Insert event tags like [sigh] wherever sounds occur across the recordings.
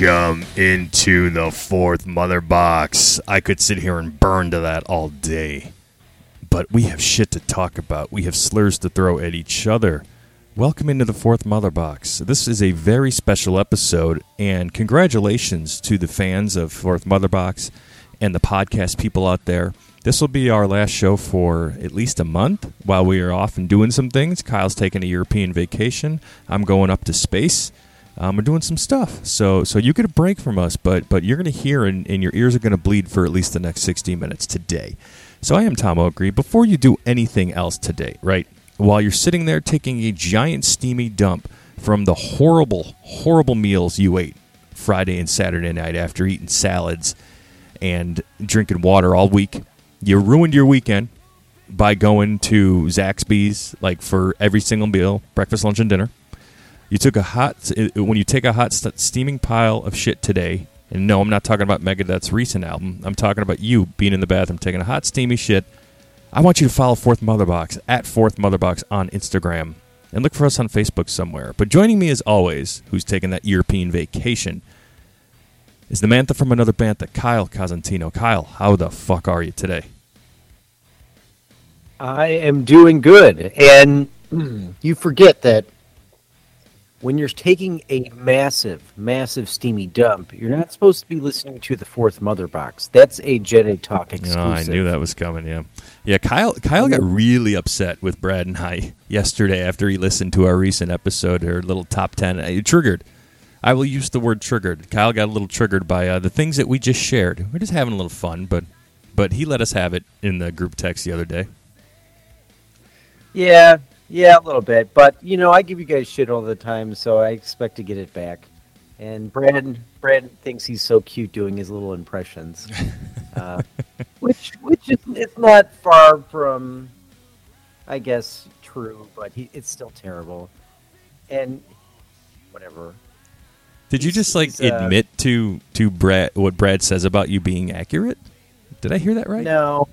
Welcome into the fourth mother box. I could sit here and burn to that all day. But we have shit to talk about. We have slurs to throw at each other. Welcome into the fourth mother box. This is a very special episode, and congratulations to the fans of Fourth Mother Box and the podcast people out there. This will be our last show for at least a month while we are off and doing some things. Kyle's taking a European vacation. I'm going up to space. Um, we're doing some stuff. So so you get a break from us, but but you're going to hear and, and your ears are going to bleed for at least the next 60 minutes today. So I am Tom Oakrey. Before you do anything else today, right? While you're sitting there taking a giant steamy dump from the horrible, horrible meals you ate Friday and Saturday night after eating salads and drinking water all week, you ruined your weekend by going to Zaxby's like for every single meal, breakfast, lunch, and dinner. You took a hot when you take a hot st- steaming pile of shit today. And no, I'm not talking about Megadeth's recent album. I'm talking about you being in the bathroom taking a hot steamy shit. I want you to follow Fourth Motherbox at Fourth Motherbox on Instagram and look for us on Facebook somewhere. But joining me as always, who's taking that European vacation, is the Mantha from another band? bantha, Kyle Cosentino. Kyle, how the fuck are you today? I am doing good. And [clears throat] you forget that when you're taking a massive, massive steamy dump, you're not supposed to be listening to the fourth mother box. That's a Jedi Talk exclusive. Oh, I knew that was coming. Yeah, yeah. Kyle, Kyle got really upset with Brad and I [laughs] yesterday after he listened to our recent episode, our little top ten. It triggered. I will use the word triggered. Kyle got a little triggered by uh, the things that we just shared. We're just having a little fun, but but he let us have it in the group text the other day. Yeah, yeah, a little bit. But you know, I give you guys shit all the time, so I expect to get it back. And Brad, Brad thinks he's so cute doing his little impressions, [laughs] uh, which which is it's not far from, I guess, true, but he, it's still terrible. And whatever. Did you just like uh, admit to to Brad what Brad says about you being accurate? Did I hear that right? No,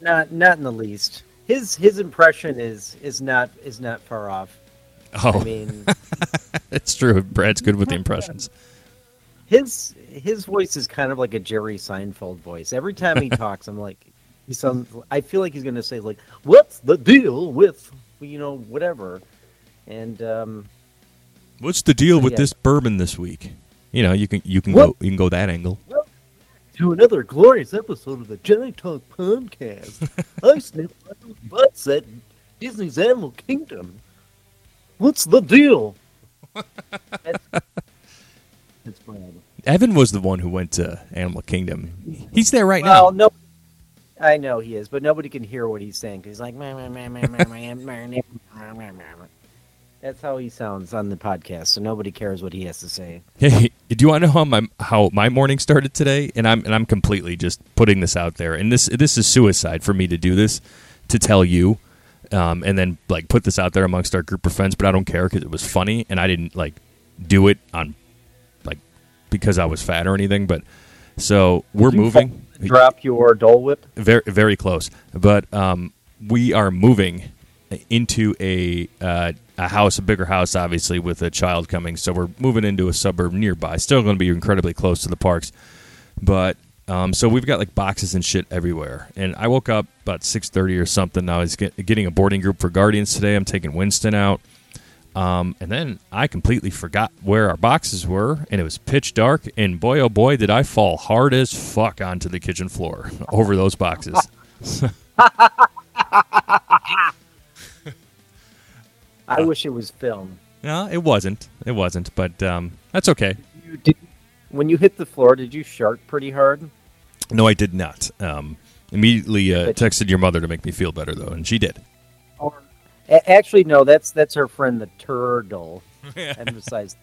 not not in the least. His his impression is is not is not far off. Oh, I mean, [laughs] it's true. Brad's good with the impressions. his his voice is kind of like a Jerry Seinfeld voice. Every time he [laughs] talks, I'm like, he sounds. I feel like he's going to say like, "What's the deal with you know whatever," and um, What's the deal with Yeah. this bourbon this week? You know, you can you can What? go you can go that angle. To another glorious episode of the Jedi Talk podcast. I sniffed my butts at Disney's Animal Kingdom. What's the deal? That's, that's Brad. Evan was the one who went to Animal Kingdom. He's there right Well, now. no, I know he is, but nobody can hear what he's saying because he's like, "Meh, meh, meh, meh, meh, meh, meh, meh, meh, meh, meh." That's how he sounds on the podcast, so nobody cares what he has to say. [laughs] Hey, do you want to know how my how my morning started today? And I'm and I'm completely just putting this out there. And this this is suicide for me to do this to tell you, um, and then like put this out there amongst our group of friends. But I don't care because it was funny, and I didn't like do it on like because I was fat or anything. But so we're Did you moving. Drop your Dole Whip. very very close but um, we are moving into a uh, a house a bigger house obviously with a child coming. So we're moving into a suburb nearby. Still going to be incredibly close to the parks. But um, so we've got like boxes and shit everywhere. And i woke up about 6.30 or something. I was get, getting a boarding group for guardians today. I'm taking winston out. Um, and then I completely forgot where our boxes were, and it was pitch dark. And boy, oh boy, did I fall hard as fuck onto the kitchen floor [laughs] over those boxes. [laughs] I wish it was film. no, it wasn't. It wasn't, but um, that's okay. You did, when you hit the floor, did you shark pretty hard? No, I did not. Um, immediately uh, texted your mother to make me feel better, though, and she did. Or, actually, no. That's that's her friend, the turtle. [laughs] [laughs] Emphasize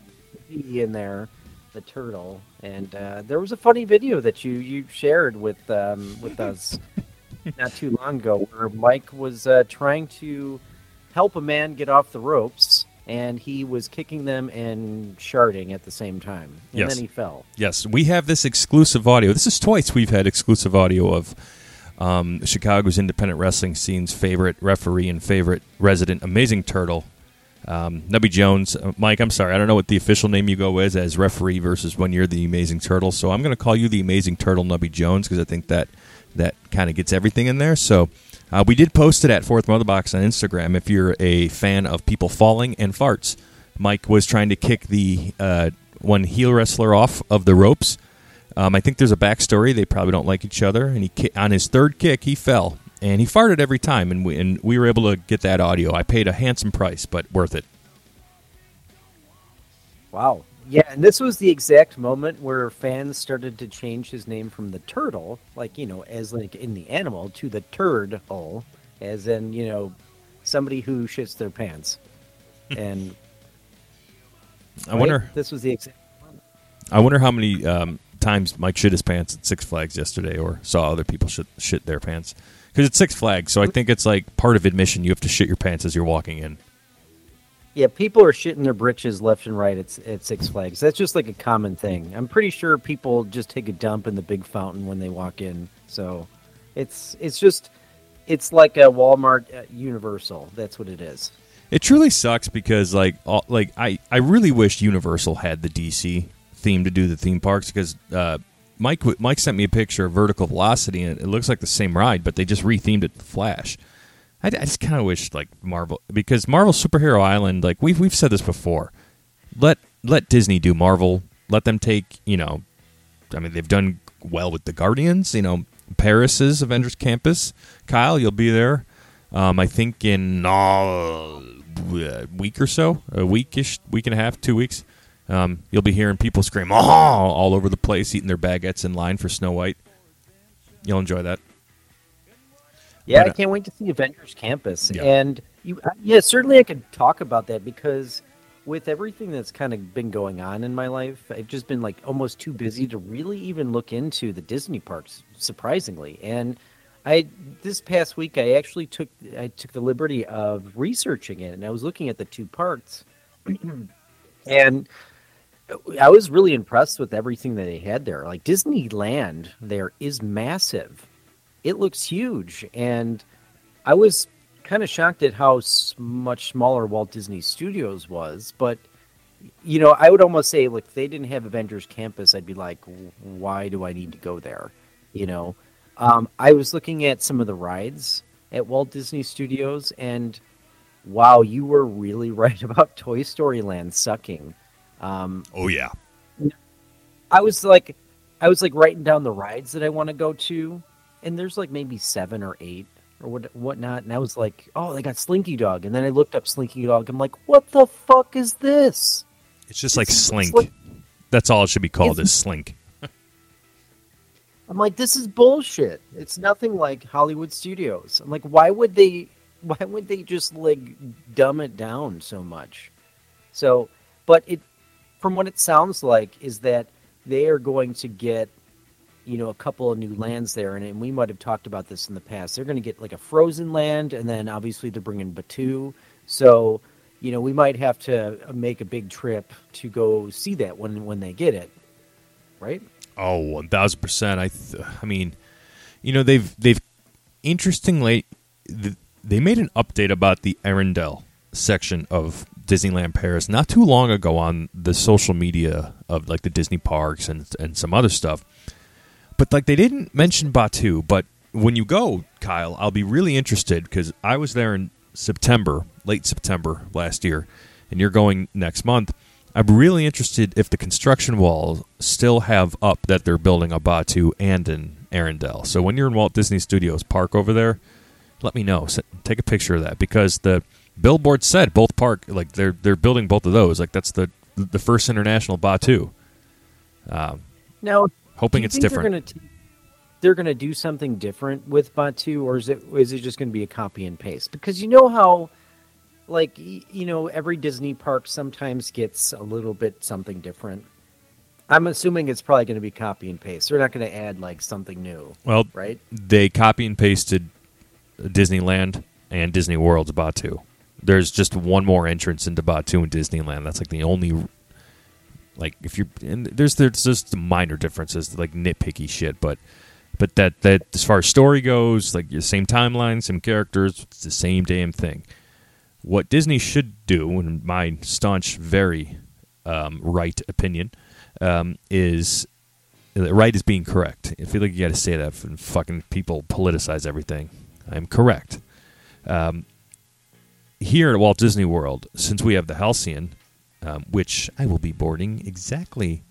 the E in there, the turtle. And uh, there was a funny video that you you shared with um, with us [laughs] not too long ago, where Mike was uh, trying to help a man get off the ropes, and he was kicking them and sharding at the same time, and Yes. then he fell. Yes, we have this exclusive audio. This is twice we've had exclusive audio of um, Chicago's independent wrestling scene's favorite referee and favorite resident, Amazing Turtle, Um, Nubby Jones, uh, Mike. I'm sorry, I don't know what the official name you go with as referee versus when you're the Amazing Turtle. So I'm going to call you the Amazing Turtle, Nubby Jones, because I think that that kind of gets everything in there. So uh, we did post it at Fourth Mother Box on Instagram. If you're a fan of people falling and farts, Mike was trying to kick the uh, one heel wrestler off of the ropes. Um, I think there's a backstory. They probably don't like each other, and he ki- on his third kick he fell and he farted every time, and we and we were able to get that audio. I paid a handsome price, but worth it. Wow. Yeah, and this was the exact moment where fans started to change his name from the turtle, like you know, as like in the animal, to the turd hole, as in you know, somebody who shits their pants. [laughs] And I wonder. This was the exact. I wonder how many um, times Mike shit his pants at Six Flags yesterday, or saw other people shit, shit their pants because it's Six Flags. So I think it's like part of admission. You have to shit your pants as you're walking in. Yeah, people are shitting their britches left and right at, at Six Flags. That's just like a common thing. I'm pretty sure people just take a dump in the big fountain when they walk in. So it's it's just it's like a Walmart uh, Universal. That's what it is. It truly sucks because like all, like I I really wish Universal had the DC theme to do the theme parks because uh, Mike Mike sent me a picture of Vertical Velocity and it looks like the same ride, but they just rethemed it to Flash. I, I just kind of wish like Marvel because Marvel Superhero Island, like we've we've said this before. Let let Disney do Marvel. Let them take you know, I mean they've done well with the Guardians. You know, Paris's Avengers Campus. Kyle, you'll be there. Um, I think in uh, a week or so, a weekish, week and a half, two weeks. Um, you'll be hearing people scream "oh!" all over the place, eating their baguettes in line for Snow White. You'll enjoy that. Yeah, but, I can't wait to see Avengers Campus. Yeah. And you, uh, yeah, certainly I could talk about that because with everything that's kind of been going on in my life, I've just been like almost too busy to really even look into the Disney parks. Surprisingly, and I this past week I actually took I took the liberty of researching it, and I was looking at the two parks, [clears throat] and I was really impressed with everything that they had there. Like Disneyland there is massive. It looks huge and I was kind of shocked at how much smaller Walt Disney Studios was, but you know, I would almost say like if they didn't have Avengers Campus, I'd be like why do I need to go there? You know. Um, I was looking at some of the rides at Walt Disney Studios and wow, you were really [laughs] right about Toy Story Land sucking. Um, oh yeah. I was like, I was like writing down the rides that I want to go to, and there's like maybe seven or eight or what whatnot, and I was like, oh, they got Slinky Dog, and then I looked up Slinky Dog. I'm like, what the fuck is this? It's just like Slink. Like, That's all it should be called is Slink. I'm like, this is bullshit. It's nothing like Hollywood Studios. I'm like, why would they? Why would they just like dumb it down so much? So, but it from what it sounds like, is that they are going to get, you know, a couple of new lands there, and, and we might have talked about this in the past. They're going to get like a frozen land, and then obviously they're bringing Batuu. So, you know, we might have to uh, make a big trip to go see that when when they get it, right? Oh, one thousand percent. I, th- I mean, you know, they've they've interestingly, they made an update about the Arendelle section of Disneyland Paris not too long ago on the social media of like the Disney parks and and some other stuff. But like they didn't mention Batuu, but when you go, Kyle, I'll be really interested because I was there in September, late September last year, and you're going next month. I'm really interested if the construction walls still have up that they're building a Batuu and in Arendelle. So when you're in Walt Disney Studios Park over there, let me know. Take a picture of that because the Billboard said both park like they're they're building both of those. Like that's the the first international Batuu. Um, hoping it's different. They're gonna, t- they're gonna do something different with Batuu, or is it is it just gonna be a copy and paste? Because you know how, like you know, every Disney park sometimes gets a little bit something different. I'm assuming it's probably going to be copy and paste. They're not going to add like something new. Well, right? They copy and pasted Disneyland and Disney World's Batuu. there's just one more entrance into Batuu and Disneyland. That's like the only like if you're and there's there's just minor differences like nitpicky shit, but but that that as far as story goes, like the same timeline, same characters, it's the same damn thing. what Disney should do, in my staunch, very um, right opinion, um, is right is being correct. I feel like you got to say that fucking people politicize everything. I'm correct. Um, here at Walt Disney World, since we have the Halcyon, um, which I will be boarding exactly.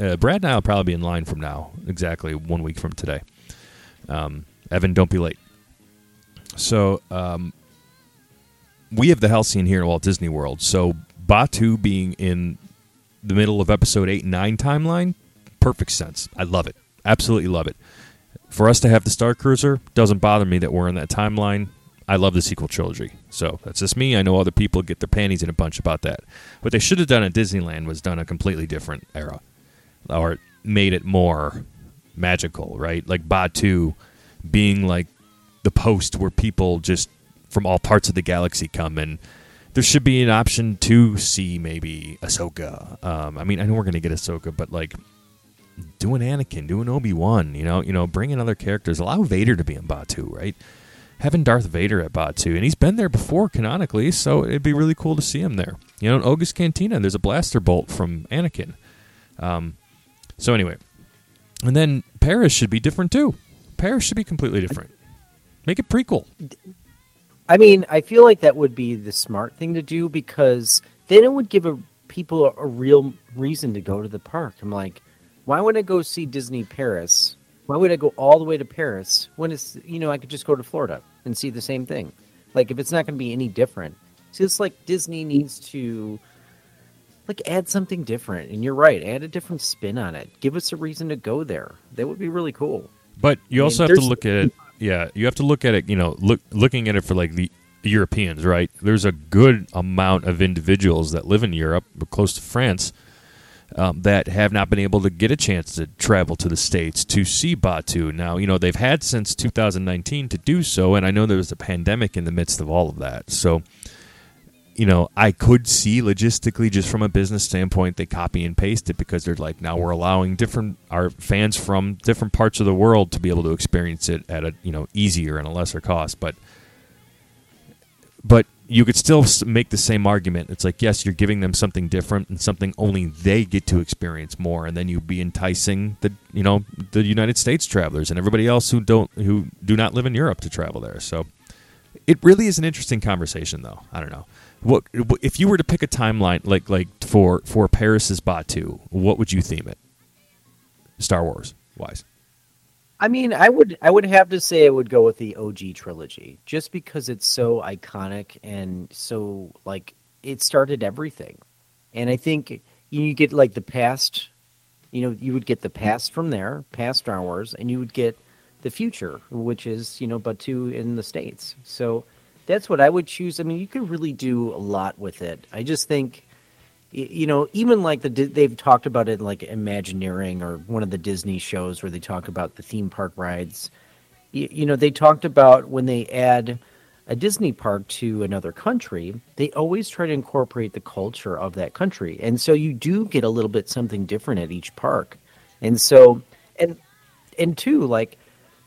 Uh, Brad and I will probably be in line from now, exactly one week from today. Um, Evan, don't be late. So um, we have the Halcyon here at Walt Disney World. So Batuu being in the middle of episode eight and nine timeline, perfect sense. I love it. Absolutely love it. For us to have the Star Cruiser doesn't bother me that we're in that timeline. I love the sequel trilogy. So that's just me. I know other people get their panties in a bunch about that. What they should have done at Disneyland was done a completely different era, or made it more magical, right? Like Batuu being like the post where people just from all parts of the galaxy come and there should be an option to see maybe Ahsoka. Um, I mean, I know we're gonna get Ahsoka, but like doing Anakin, doing Obi Wan, you know, you know, bring in other characters. Allow Vader to be in Batuu, right? Having Darth Vader at Batuu, and he's been there before canonically, so it'd be really cool to see him there. You know, in Oga's Cantina, there's a blaster bolt from Anakin. Um, so anyway, and then Paris should be different too. Paris should be completely different. Make it prequel. I mean, I feel like that would be the smart thing to do because then it would give a, people a, a real reason to go to the park. I'm like, why would I go see Disney Paris? Why would I go all the way to Paris when it's you know I could just go to Florida and see the same thing? Like if it's not going to be any different, see, it's like Disney needs to like add something different. And you're right, add a different spin on it. Give us a reason to go there. That would be really cool. But you I also mean, have to look at it. Yeah, you have to look at it. You know, look looking at it for like the Europeans, right? There's a good amount of individuals that live in Europe, close to France, um, that have not been able to get a chance to travel to the states to see Batuu. Now, you know they've had since 2019 to do so, and I know there was a pandemic in the midst of all of that. So you know, I could see logistically, just from a business standpoint, they copy and paste it because they're like, now we're allowing different our fans from different parts of the world to be able to experience it at a you know easier and a lesser cost. But but you could still make the same argument. It's like, yes, you're giving them something different and something only they get to experience more, and then you'd be enticing the you know the United States travelers and everybody else who don't who do not live in Europe to travel there. So it really is an interesting conversation, though. I don't know. What if you were to pick a timeline like like for for Paris's Batuu, What would you theme it? Star Wars wise. I mean, I would I would have to say I would go with the OG trilogy just because it's so iconic and so like it started everything. And I think you get like the past, you know, you would get the past from there, past Star Wars, and you would get the future, which is, you know, Batuu in the States. So that's what I would choose. I mean, you could really do a lot with it. I just think, you know, even like the they've talked about it like Imagineering or one of the Disney shows where they talk about the theme park rides. You, you know, they talked about when they add a Disney park to another country, they always try to incorporate the culture of that country, and so you do get a little bit something different at each park. And so, and and two, like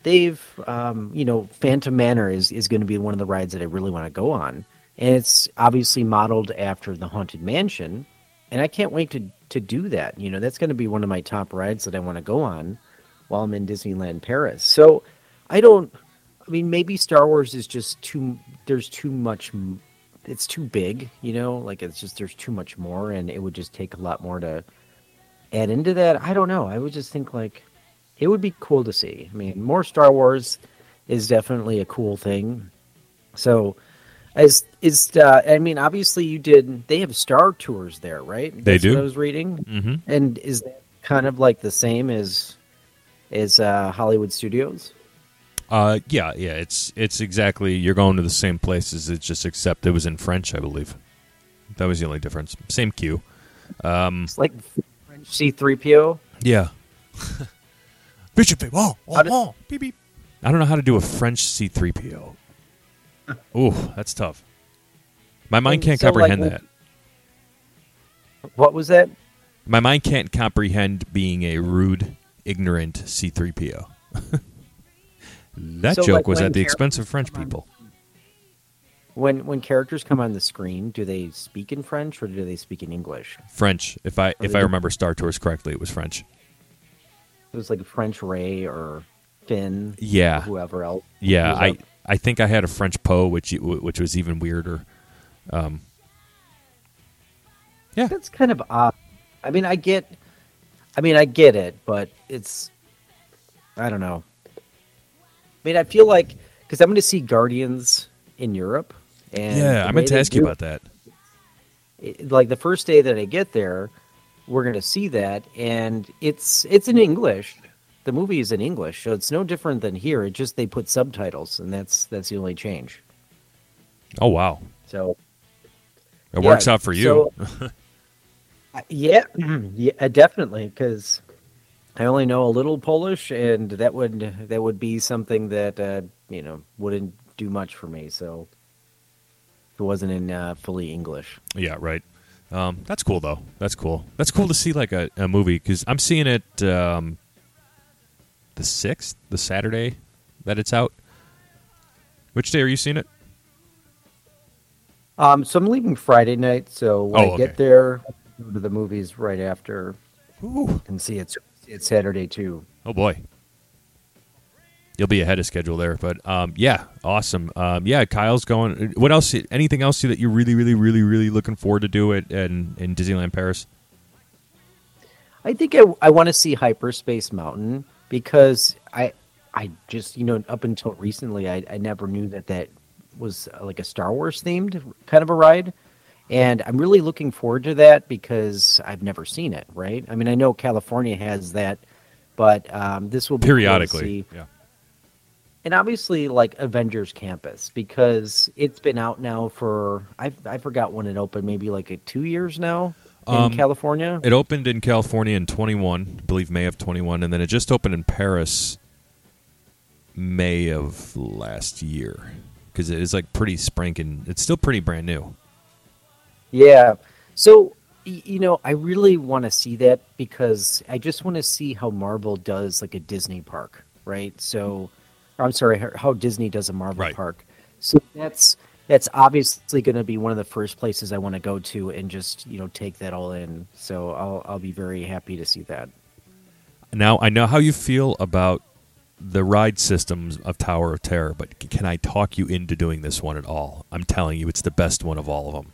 they've um, you know Phantom Manor is is going to be one of the rides that I really want to go on, and it's obviously modeled after the Haunted Mansion, and I can't wait to to do that. You know, that's going to be one of my top rides that I want to go on while I'm in Disneyland Paris. So I don't. I mean, maybe Star Wars is just too. There's too much. It's too big, you know. Like it's just there's too much more, and it would just take a lot more to add into that. I don't know. I would just think like it would be cool to see. I mean, more Star Wars is definitely a cool thing. So, as is, uh, I mean, obviously you did. They have Star Tours there, right? That's they do. I was reading, mm-hmm. and is that kind of like the same as as uh, Hollywood Studios? Uh, yeah, yeah. It's it's exactly you're going to the same places. It's just except it was in French, I believe. That was the only difference. Same queue. Um, it's like French C three PO. Yeah. [laughs] Bishop, oh, oh, oh, beep, beep. I don't know how to do a French C3PO. Ooh, that's tough. My mind can't so comprehend like, that. What was that? My mind can't comprehend being a rude, ignorant C3PO. [laughs] that so joke like was at the expense of French people. when when characters come on the screen, do they speak in French or do they speak in English? French. If I if I remember Star Tours correctly, it was French. It was like French Ray or Finn, Yeah. or whoever else. Yeah, I. I think I had a French Poe, which which was even weirder. Um, yeah, That's kind of odd. I mean, I get, I mean, I get it, but it's, I don't know. I mean, I feel like because I'm going to see Guardians in Europe, and yeah. I meant to ask you about that. it- like the first day that I get there, we're going to see that, and it's it's in English. The movie is in English, so it's no different than here. It just they put subtitles, and that's that's the only change. Oh wow, So it Yeah, works out for you. so- [laughs] Uh, yeah, [clears throat] yeah, definitely. Because I only know a little Polish, and that would that would be something that uh, you know wouldn't do much for me. So if it wasn't in uh, fully English. yeah, right. Um, that's cool though. That's cool. That's cool to see like a, a movie because I'm seeing it um, the sixth, the Saturday that it's out. Which day are you seeing it? Um, so I'm leaving Friday night. So when Oh, I okay. get there, go to the movies right after Ooh. and see it. It's Saturday too. Oh boy. You'll be ahead of schedule there, but um, yeah, awesome. Um, yeah, Kyle's going. What else? Anything else that you're really, really, really, really looking forward to do at in, in Disneyland Paris? I think I, I want to see Hyperspace Mountain because I I just you know up until recently I, I never knew that that was uh, like a Star Wars themed kind of a ride, and I'm really looking forward to that because I've never seen it. Right? I mean, I know California has that, but um, this will cool Periodically, see. yeah. and obviously like Avengers Campus because it's been out now for I I forgot when it opened, maybe like a two years now in Um, California. It opened in California in 21, I believe May of 21, and then it just opened in Paris May of last year because it is like pretty sprinking. It's still pretty brand new. Yeah. So, you know, I really want to see that because I just want to see how Marvel does like a Disney park, right? So, I'm sorry, how- how Disney does a Marvel Right. park. So that's that's obviously going to be one of the first places I want to go to and just you know take that all in. So I'll I'll be very happy to see that. Now I know how you feel about the ride systems of Tower of Terror, but can I talk you into doing this one at all? I'm telling you, it's the best one of all of them.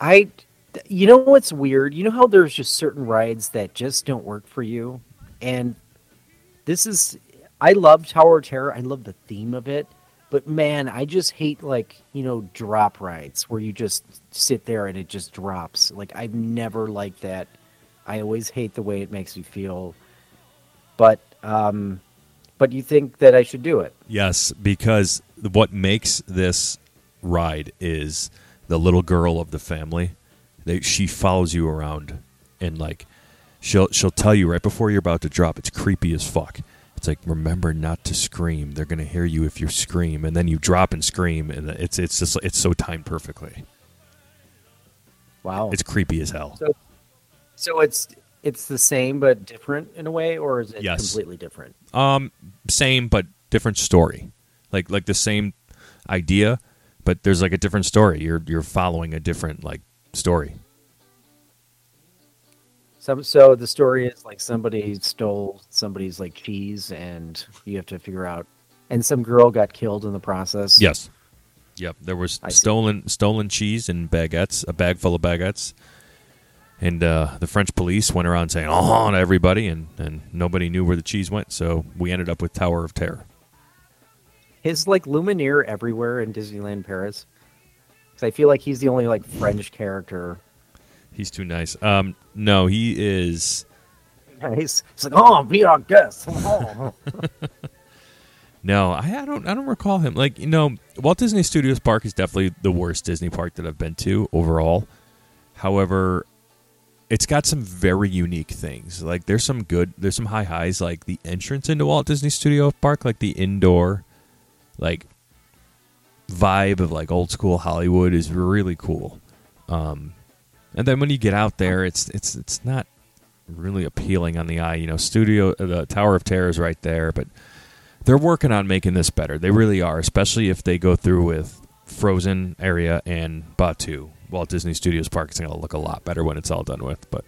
I, you know what's weird? You know how there's just certain rides that just don't work for you, and this is. I love Tower of Terror. I love the theme of it, but man, I just hate like you know drop rides where you just sit there and it just drops. Like I've never liked that. I always hate the way it makes me feel. But um, but you think that I should do it? Yes, because what makes this ride is the little girl of the family. They, she follows you around, and like she'll she'll tell you right before you're about to drop. It's creepy as fuck. It's like remember not to scream. They're gonna hear you if you scream, and then you drop and scream, and it's it's just it's so timed perfectly. Wow. It's creepy as hell. So, so it's it's the same but different in a way, or is it Yes. completely different? Um, same but different story. Like like the same idea, but there's like a different story. You're you're following a different like story. Some so the story is like somebody stole somebody's like cheese, and you have to figure out. And some girl got killed in the process. Yes. Yep. There was I see. stolen stolen cheese and baguettes, a bag full of baguettes, and uh, the French police went around saying "oh" to everybody, and, and nobody knew where the cheese went. So we ended up with Tower of Terror. Is like Lumière everywhere in Disneyland Paris? Because I feel like he's the only like French character. He's too nice. Um, no, he is. He's, he's like, oh, be our guest. [laughs] No, I, I don't. I don't recall him. Like you know, Walt Disney Studios Park is definitely the worst Disney park that I've been to overall. However, it's got some very unique things. Like there's some good. There's some high highs. Like the entrance into Walt Disney Studio Park, like the indoor, like vibe of like old school Hollywood is really cool. Um, and then when you get out there, it's it's it's not really appealing on the eye. You know, Studio uh, the Tower of Terror is right there, but they're working on making this better. They really are, especially if they go through with Frozen area and Batuu. Walt Disney Studios Park is going to look a lot better when it's all done with. But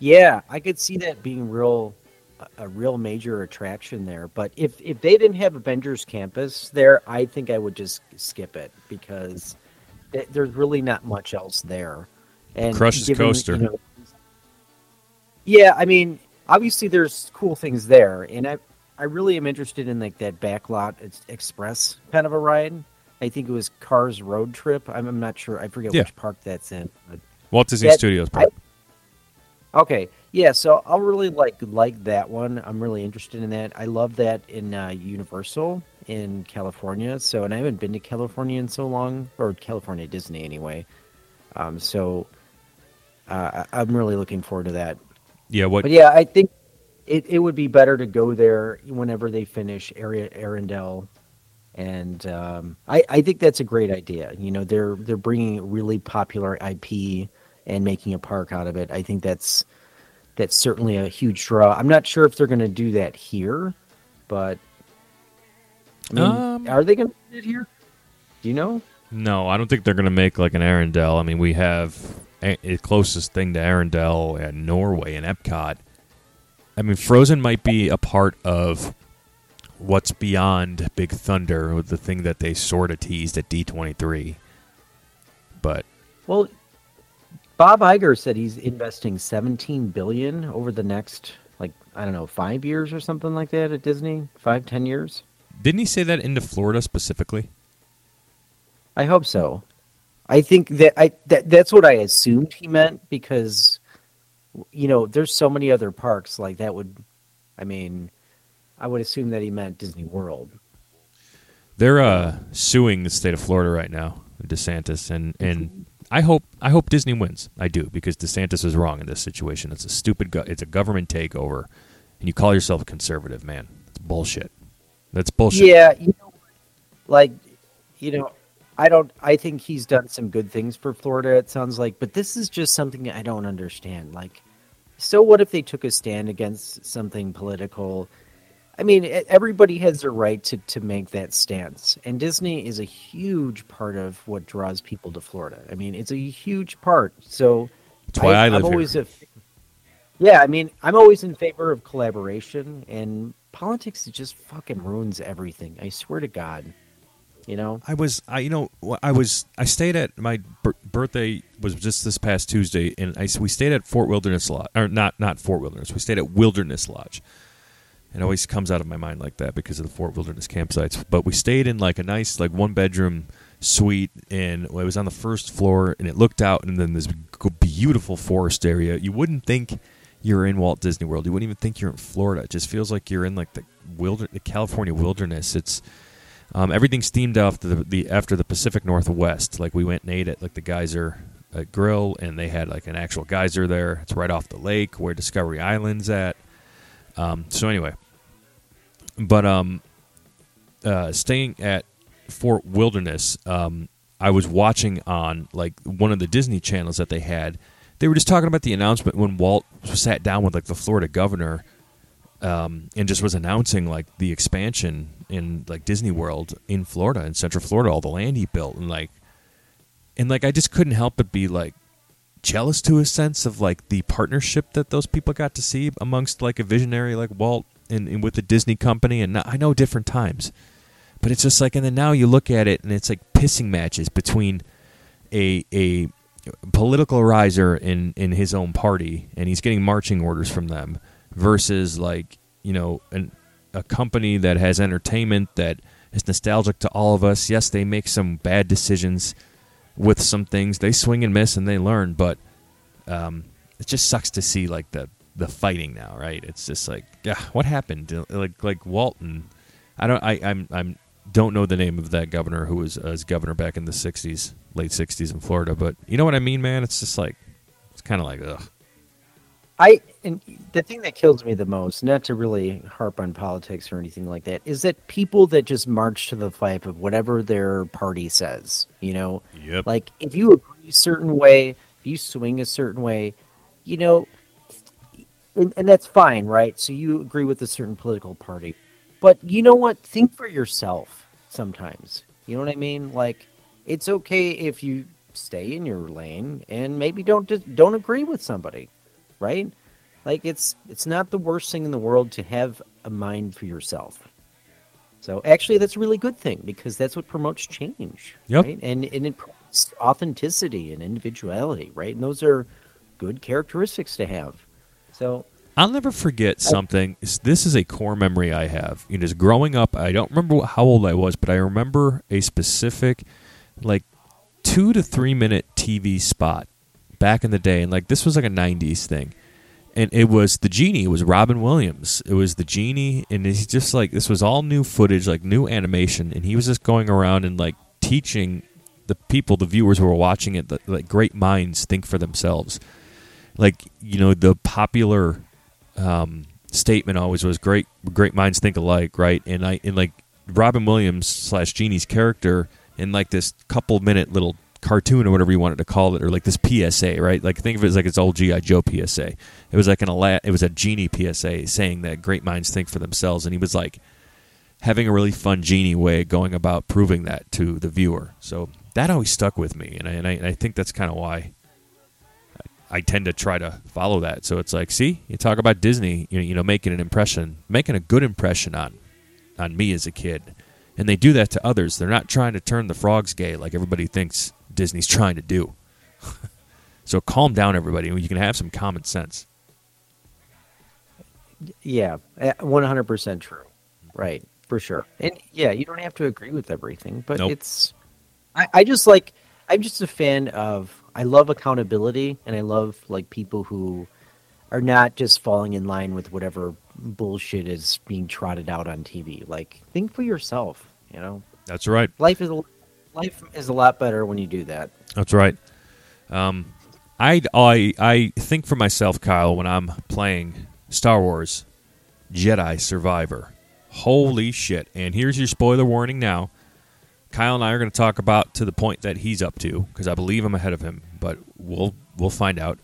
yeah, I could see that being real a real major attraction there. But if if they didn't have Avengers Campus there, I think I would just skip it because there's really not much else there. And coaster. You know, yeah, I mean, obviously there's cool things there, and I I really am interested in like that backlot express kind of a ride. I think it was Cars Road Trip. I'm, I'm not sure. I forget yeah. which park that's in. Walt Disney that, Studios Park. I, okay, yeah. So I'll really like like that one. I'm really interested in that. I love that in uh, Universal in California. So, and I haven't been to California in so long, or California Disney anyway. Um, so uh, I'm really looking forward to that. Yeah. What? But yeah, I think it, it would be better to go there whenever they finish area Arendelle, and um, I I think that's a great idea. You know, they're they're bringing really popular IP and making a park out of it. I think that's that's certainly a huge draw. I'm not sure if they're going to do that here, but I mean, um, are they going to do it here? Do you know? No, I don't think they're going to make like an Arendelle. I mean, we have the closest thing to Arendelle and Norway and Epcot I mean, Frozen might be a part of what's beyond Big Thunder, the thing that they sort of teased at D23. But well, Bob Iger said he's investing 17 billion over the next like I don't know five years or something like that at Disney. Five ten years. Didn't he say that into Florida specifically? I hope so. I think that I that that's what I assumed he meant because you know, there's so many other parks like that would. I mean, I would assume that he meant Disney World. They're uh, suing the state of Florida right now, DeSantis, and and I hope I hope Disney wins. I do because DeSantis is wrong in this situation. It's a stupid. Go- it's a government takeover, and you call yourself a conservative, man. It's bullshit. That's bullshit. Yeah, you know, like you know, I don't. I think he's done some good things for Florida. It sounds like, but this is just something I don't understand. Like, so what if they took a stand against something political? I mean, everybody has a right to, to make that stance. And Disney is a huge part of what draws people to Florida. I mean, it's a huge part. So that's why I, I live I'm always here. A, yeah, I mean, I'm always in favor of collaboration, and politics just fucking ruins everything. I swear to God. You know, I was, I you know, I was, I stayed at my birthday was just this past Tuesday, and I we stayed at Fort Wilderness Lodge, or not not Fort Wilderness. We stayed at Wilderness Lodge. It always comes out of my mind like that because of the Fort Wilderness campsites. But we stayed in like a nice like one bedroom suite, and it was on the first floor, and it looked out, and then this beautiful forest area. You wouldn't think you're in Walt Disney World. You wouldn't even think you're in Florida. It just feels like you're in like the wilder, the California wilderness. It's um, everything's themed after the, the, after the Pacific Northwest. Like we went and ate at like the geyser uh, grill, and they had like an actual geyser there. It's right off the lake where Discovery Island's at. Um, so anyway, but um, uh, staying at Fort Wilderness, um, I was watching on like one of the Disney channels that they had. They were just talking about the announcement when Walt sat down with like the Florida governor um, and just was announcing like the expansion in like Disney World in Florida in Central Florida, all the land he built, and like, and like I just couldn't help but be like jealous to a sense of like the partnership that those people got to see amongst like a visionary like Walt and, and with the Disney company. And I know different times, but it's just like, and then now you look at it and it's like pissing matches between a a political riser in in his own party, and he's getting marching orders from them versus like you know an, a company that has entertainment that is nostalgic to all of us. Yes, they make some bad decisions with some things. They swing and miss and they learn, but um, it just sucks to see like the the fighting now, right? It's just like, yeah, what happened? Like like Walton. I don't. I I'm I'm don't know the name of that governor who was as governor back in the '60s, late '60s in Florida. But you know what I mean, man? It's just like it's kind of like ugh. I and the thing that kills me the most, not to really harp on politics or anything like that, is that people that just march to the fight of whatever their party says. You know, yep. like if you agree a certain way, if you swing a certain way, you know, and, and that's fine, right? So you agree with a certain political party, But you know what? Think for yourself sometimes. You know what I mean? Like, it's okay if you stay in your lane and maybe don't just don't agree with somebody, right? Like it's it's not the worst thing in the world to have a mind for yourself. So actually, that's a really good thing because that's what promotes change, Yep. right? And and it promotes authenticity and individuality, right? And those are good characteristics to have. So I'll never forget something. This- This is a core memory I have. You know, just growing up, I don't remember how old I was, but I remember a specific, like, two to three minute TV spot back in the day, and like this was like a '90s thing, and it was the genie. It was Robin Williams. It was the genie, and he's just like this was all new footage, like new animation, and he was just going around and like teaching the people, the viewers who were watching it, that like great minds think for themselves like you know the popular um, statement always was great great minds think alike right and i and like robin williams slash genie's character in like this couple minute little cartoon or whatever you wanted to call it or like this psa right? Like think of it as like it's old gi joe psa it was like an ala- it was a genie psa saying that great minds think for themselves and he was like having a really fun genie way going about proving that to the viewer. So that always stuck with me and i, and I, and I think that's kind of why I tend to try to follow that. So it's like, see, you talk about Disney, you know, you know, making an impression, making a good impression on on me as a kid, and they do that to others. They're not trying to turn the frogs gay like everybody thinks Disney's trying to do. [laughs] so calm down, everybody. You can have some common sense. yeah, eh, one hundred percent true, right? For sure. And yeah, you don't have to agree with everything, but Nope. it's. I, I just like. I'm just a fan of. I love accountability, and I love like people who are not just falling in line with whatever bullshit is being trotted out on TV. Like, think for yourself. You know, That's right. life is a, life is a lot better when you do that. That's right. Um, I, I I think for myself, Kyle, when I'm playing Star Wars Jedi Survivor. Holy shit! And here's your spoiler warning now. Kyle and I are going to talk about to the point that he's up to because I believe I'm ahead of him, but we'll we'll find out.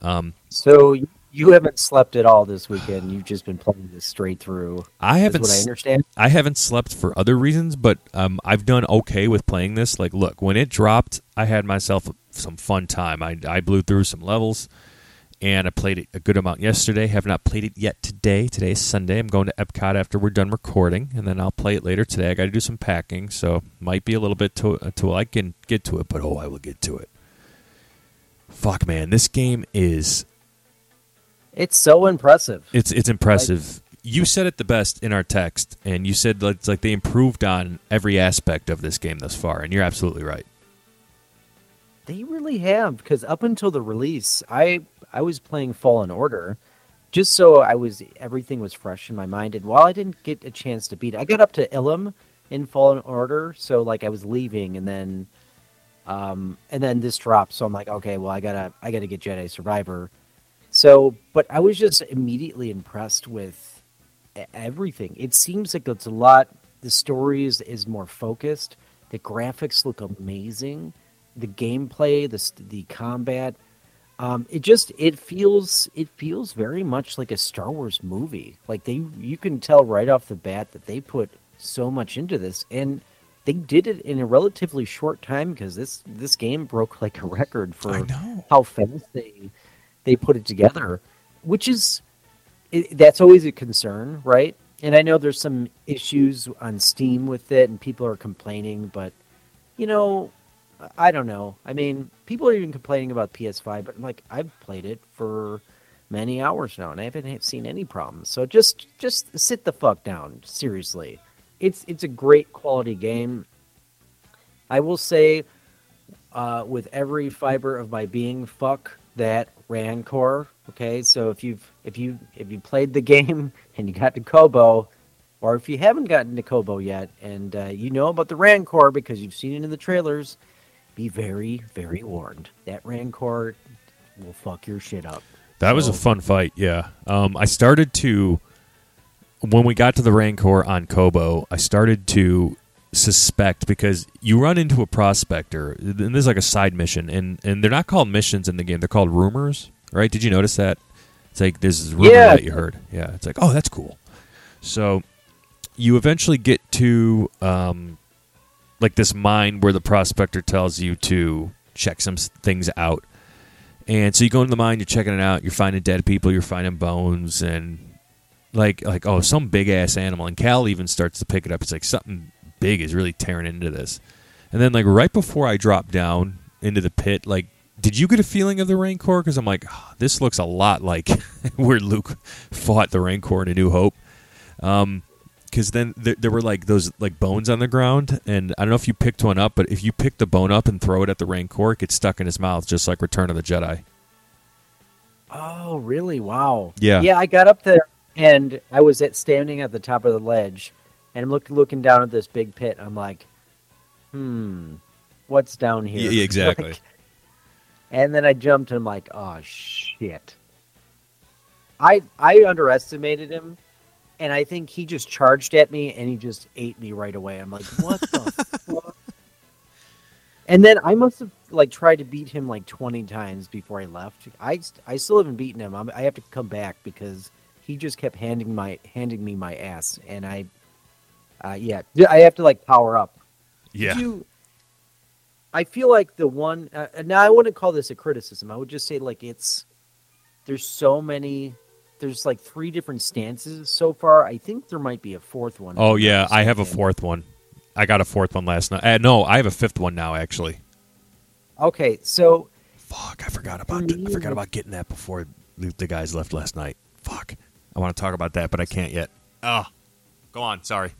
Um, So you haven't slept at all this weekend. You've just been playing this straight through. I haven't what I understand. I haven't slept for other reasons, but um, I've done okay with playing this. Like, look, when it dropped, I had myself some fun time. I, I blew through some levels, and I played it a good amount yesterday. Have not played it yet today. Today is Sunday. I'm going to Epcot after we're done recording, and then I'll play it later today. I got to do some packing, so might be a little bit to, until I can get to it, but oh, I will get to it. Fuck, man, this game is It's so impressive. it's it's impressive. you said it the best in our text, and you said it's like they improved on every aspect of this game thus far, and you're absolutely right. They really have because up until the release, I I was playing Fallen Order, just so I was everything was fresh in my mind. And while I didn't get a chance to beat, it, I got up to Ilum in Fallen Order, so like I was leaving, and then, um, and then this dropped. So I'm like, okay, well I gotta I gotta get Jedi Survivor. So, but I was just immediately impressed with everything. It seems like it's a lot. The story is, is more focused. The graphics look amazing. The gameplay, the the combat, um, it just it feels it feels very much like a Star Wars movie. Like they, you can tell right off the bat that they put so much into this, and they did it in a relatively short time because this this game broke like a record for how fast they they put it together, which is it, that's always a concern, right? And I know there's some issues on Steam with it, and people are complaining, but you know, I don't know. I mean, people are even complaining about PS5, but like I've played it for many hours now, and I haven't seen any problems. So just just sit the fuck down, seriously. It's it's a great quality game. I will say, uh, with every fiber of my being, fuck that Rancor. Okay, so if you've if you if you played the [laughs] game and you got to Koboh, or if you haven't gotten to Koboh yet and uh, you know about the Rancor because you've seen it in the trailers, be very very warned. That Rancor will fuck your shit up. That was a fun fight, yeah. Um, I started to when we got to the Rancor on Koboh, I started to suspect because you run into a prospector, and this is like a side mission, and and they're not called missions in the game; they're called rumors, right? Did you notice that? It's like there's this rumor Yeah. that you heard. Yeah, it's like oh, that's cool. So you eventually get to um, like this mine where the prospector tells you to check some things out. And so you go into the mine, you're checking it out, you're finding dead people, you're finding bones, and like like oh some big ass animal. And Cal even starts to pick it up. It's like something big is really tearing into this. And then like right before I drop down into the pit, like did you get a feeling of the Rancor? Because I'm like, "Ah, this looks a lot like [laughs] where Luke fought the Rancor in A New Hope. Um, because then there, there were like those like bones on the ground, and I don't know if you picked one up, but if you pick the bone up and throw it at the Rancor, it gets stuck in his mouth, just like Return of the Jedi. Oh, really? Wow. Yeah. Yeah, I got up there and I was at standing at the top of the ledge and I'm look, looking down at this big pit. I'm like, hmm, what's down here? Yeah, exactly. [laughs] Like- and then I jumped and I'm like, oh shit. I I underestimated him and I think he just charged at me and he just ate me right away. I'm like, what the [laughs] fuck? And then I must have like tried to beat him like 20 times before I left. I, I still haven't beaten him. I'm, I have to come back because he just kept handing my handing me my ass, and I, uh, yeah, I have to like power up. Yeah. You, I feel like the one uh, now I wouldn't call this a criticism. I would just say like it's there's so many. There's like three different stances so far. I think there might be a fourth one. Oh yeah, I have a fourth one. I got a fourth one last night. Uh, no, I have a fifth one now. Actually, Okay, so fuck, I forgot about th- I forgot about getting that before the the guys left last night. Fuck, I want to talk about that, but I can't yet. Oh, go on. Sorry.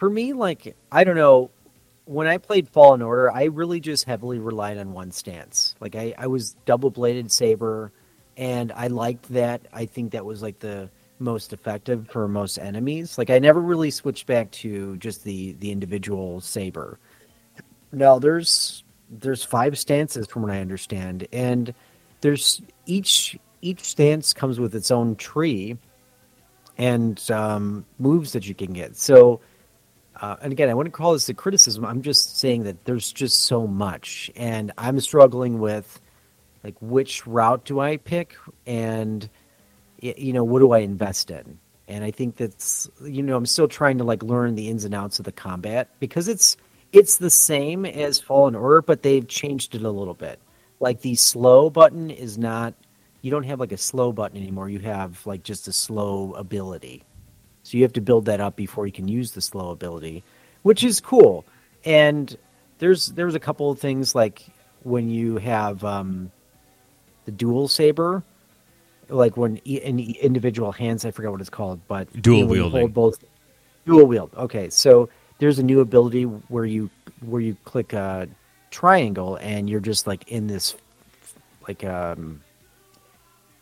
For me, like I don't know, when I played Fallen Order, I really just heavily relied on one stance. Like I, I was double bladed saber, and I liked that. I think that was like the most effective for most enemies. Like I never really switched back to just the the individual saber. Now there's there's five stances from what I understand, and there's each each stance comes with its own tree and um, moves that you can get. So uh, and again, I wouldn't call this a criticism. I'm just saying that there's just so much, and I'm struggling with like which route do I pick, and you know what do I invest in. And I think that's you know I'm still trying to like learn the ins and outs of the combat because it's it's the same as Fallen Order, but they've changed it a little bit. Like the slow button is not you don't have like a slow button anymore. You have like just a slow ability. So you have to build that up before you can use the slow ability, which is cool. And there's there's a couple of things like when you have um, the dual saber, like when e- in e- individual hands, I forget what it's called, but Dual you know, when you wielding. hold both dual wield. Okay, so there's a new ability where you where you click a triangle and you're just like in this like um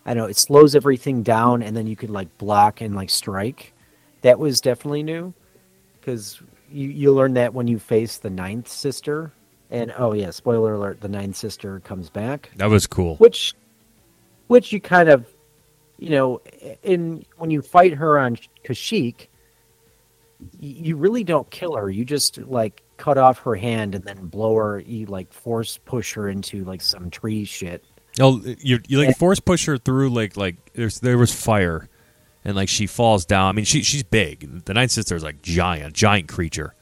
I don't know, it slows everything down and then you can like block and like strike. That was definitely new because you, you learn that when you face the ninth sister. And oh yeah, spoiler alert, the ninth sister comes back, That was cool. which which you kind of you know, in when you fight her on Kashyyyk, you really don't kill her. You just like cut off her hand and then blow her. You like force push her into like some tree shit. Oh, you you like force push her through like like there's there was fire, and like she falls down. I mean she she's big. The Ninth Sister is like giant, giant creature.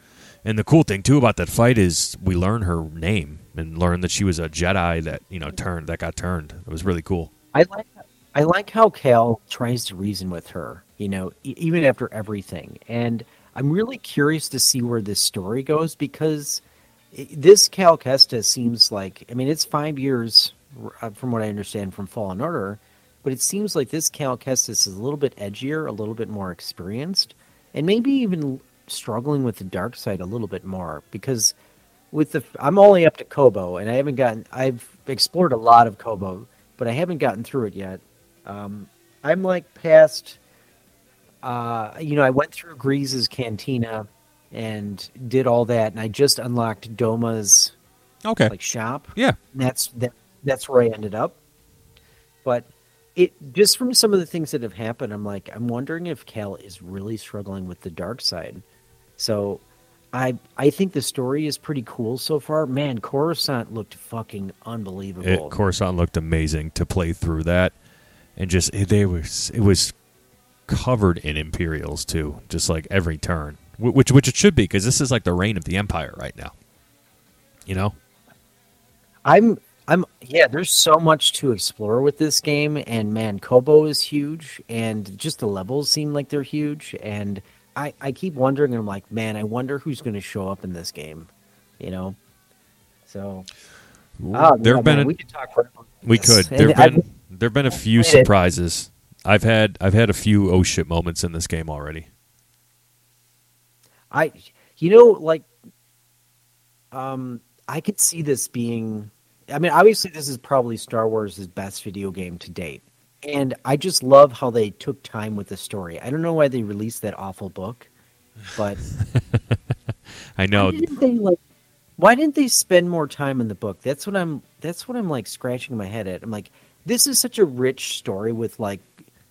And the cool thing too about that fight is we learn her name and learn that she was a Jedi that you know turned that got turned. It was really cool. I like I like how Cal tries to reason with her, you know, e- even after everything. And I'm really curious to see where this story goes because this Cal Kestis seems like I mean it's 5 years uh, from what I understand from Fallen Order, but it seems like this Cal Kestis is a little bit edgier, a little bit more experienced, and maybe even struggling with the dark side a little bit more because with the I'm only up to Koboh and I haven't gotten I've explored a lot of Koboh, but I haven't gotten through it yet. Um, I'm like past uh, you know, I went through Greez's cantina and did all that and I just unlocked Doma's Okay. like shop. yeah. And that's that, that's where I ended up. But it just from some of the things that have happened, I'm like, I'm wondering if Cal is really struggling with the dark side. So I I think the story is pretty cool so far. Man, Coruscant looked fucking unbelievable. It, Coruscant looked amazing to play through that, and just it, they was it was covered in Imperials too, just like every turn, which which it should be because this is like the reign of the Empire right now. You know, I'm I'm yeah, there's so much to explore with this game and man, Koboh is huge and just the levels seem like they're huge and I I keep wondering and I'm like, man, I wonder who's going to show up in this game, you know. So oh, there yeah, have been man, a- we could talk forever. on we could. There've And I've- been there've been a few surprises. I've had I've had a few oh shit moments in this game already. I, you know, like, um, I could see this being. I mean, obviously, this is probably Star Wars' best video game to date, and I just love how they took time with the story. I don't know why they released that awful book, but [laughs] I know. why didn't they like? Why didn't they spend more time in the book? That's what I'm. That's what I'm like scratching my head at. I'm like, this is such a rich story with like,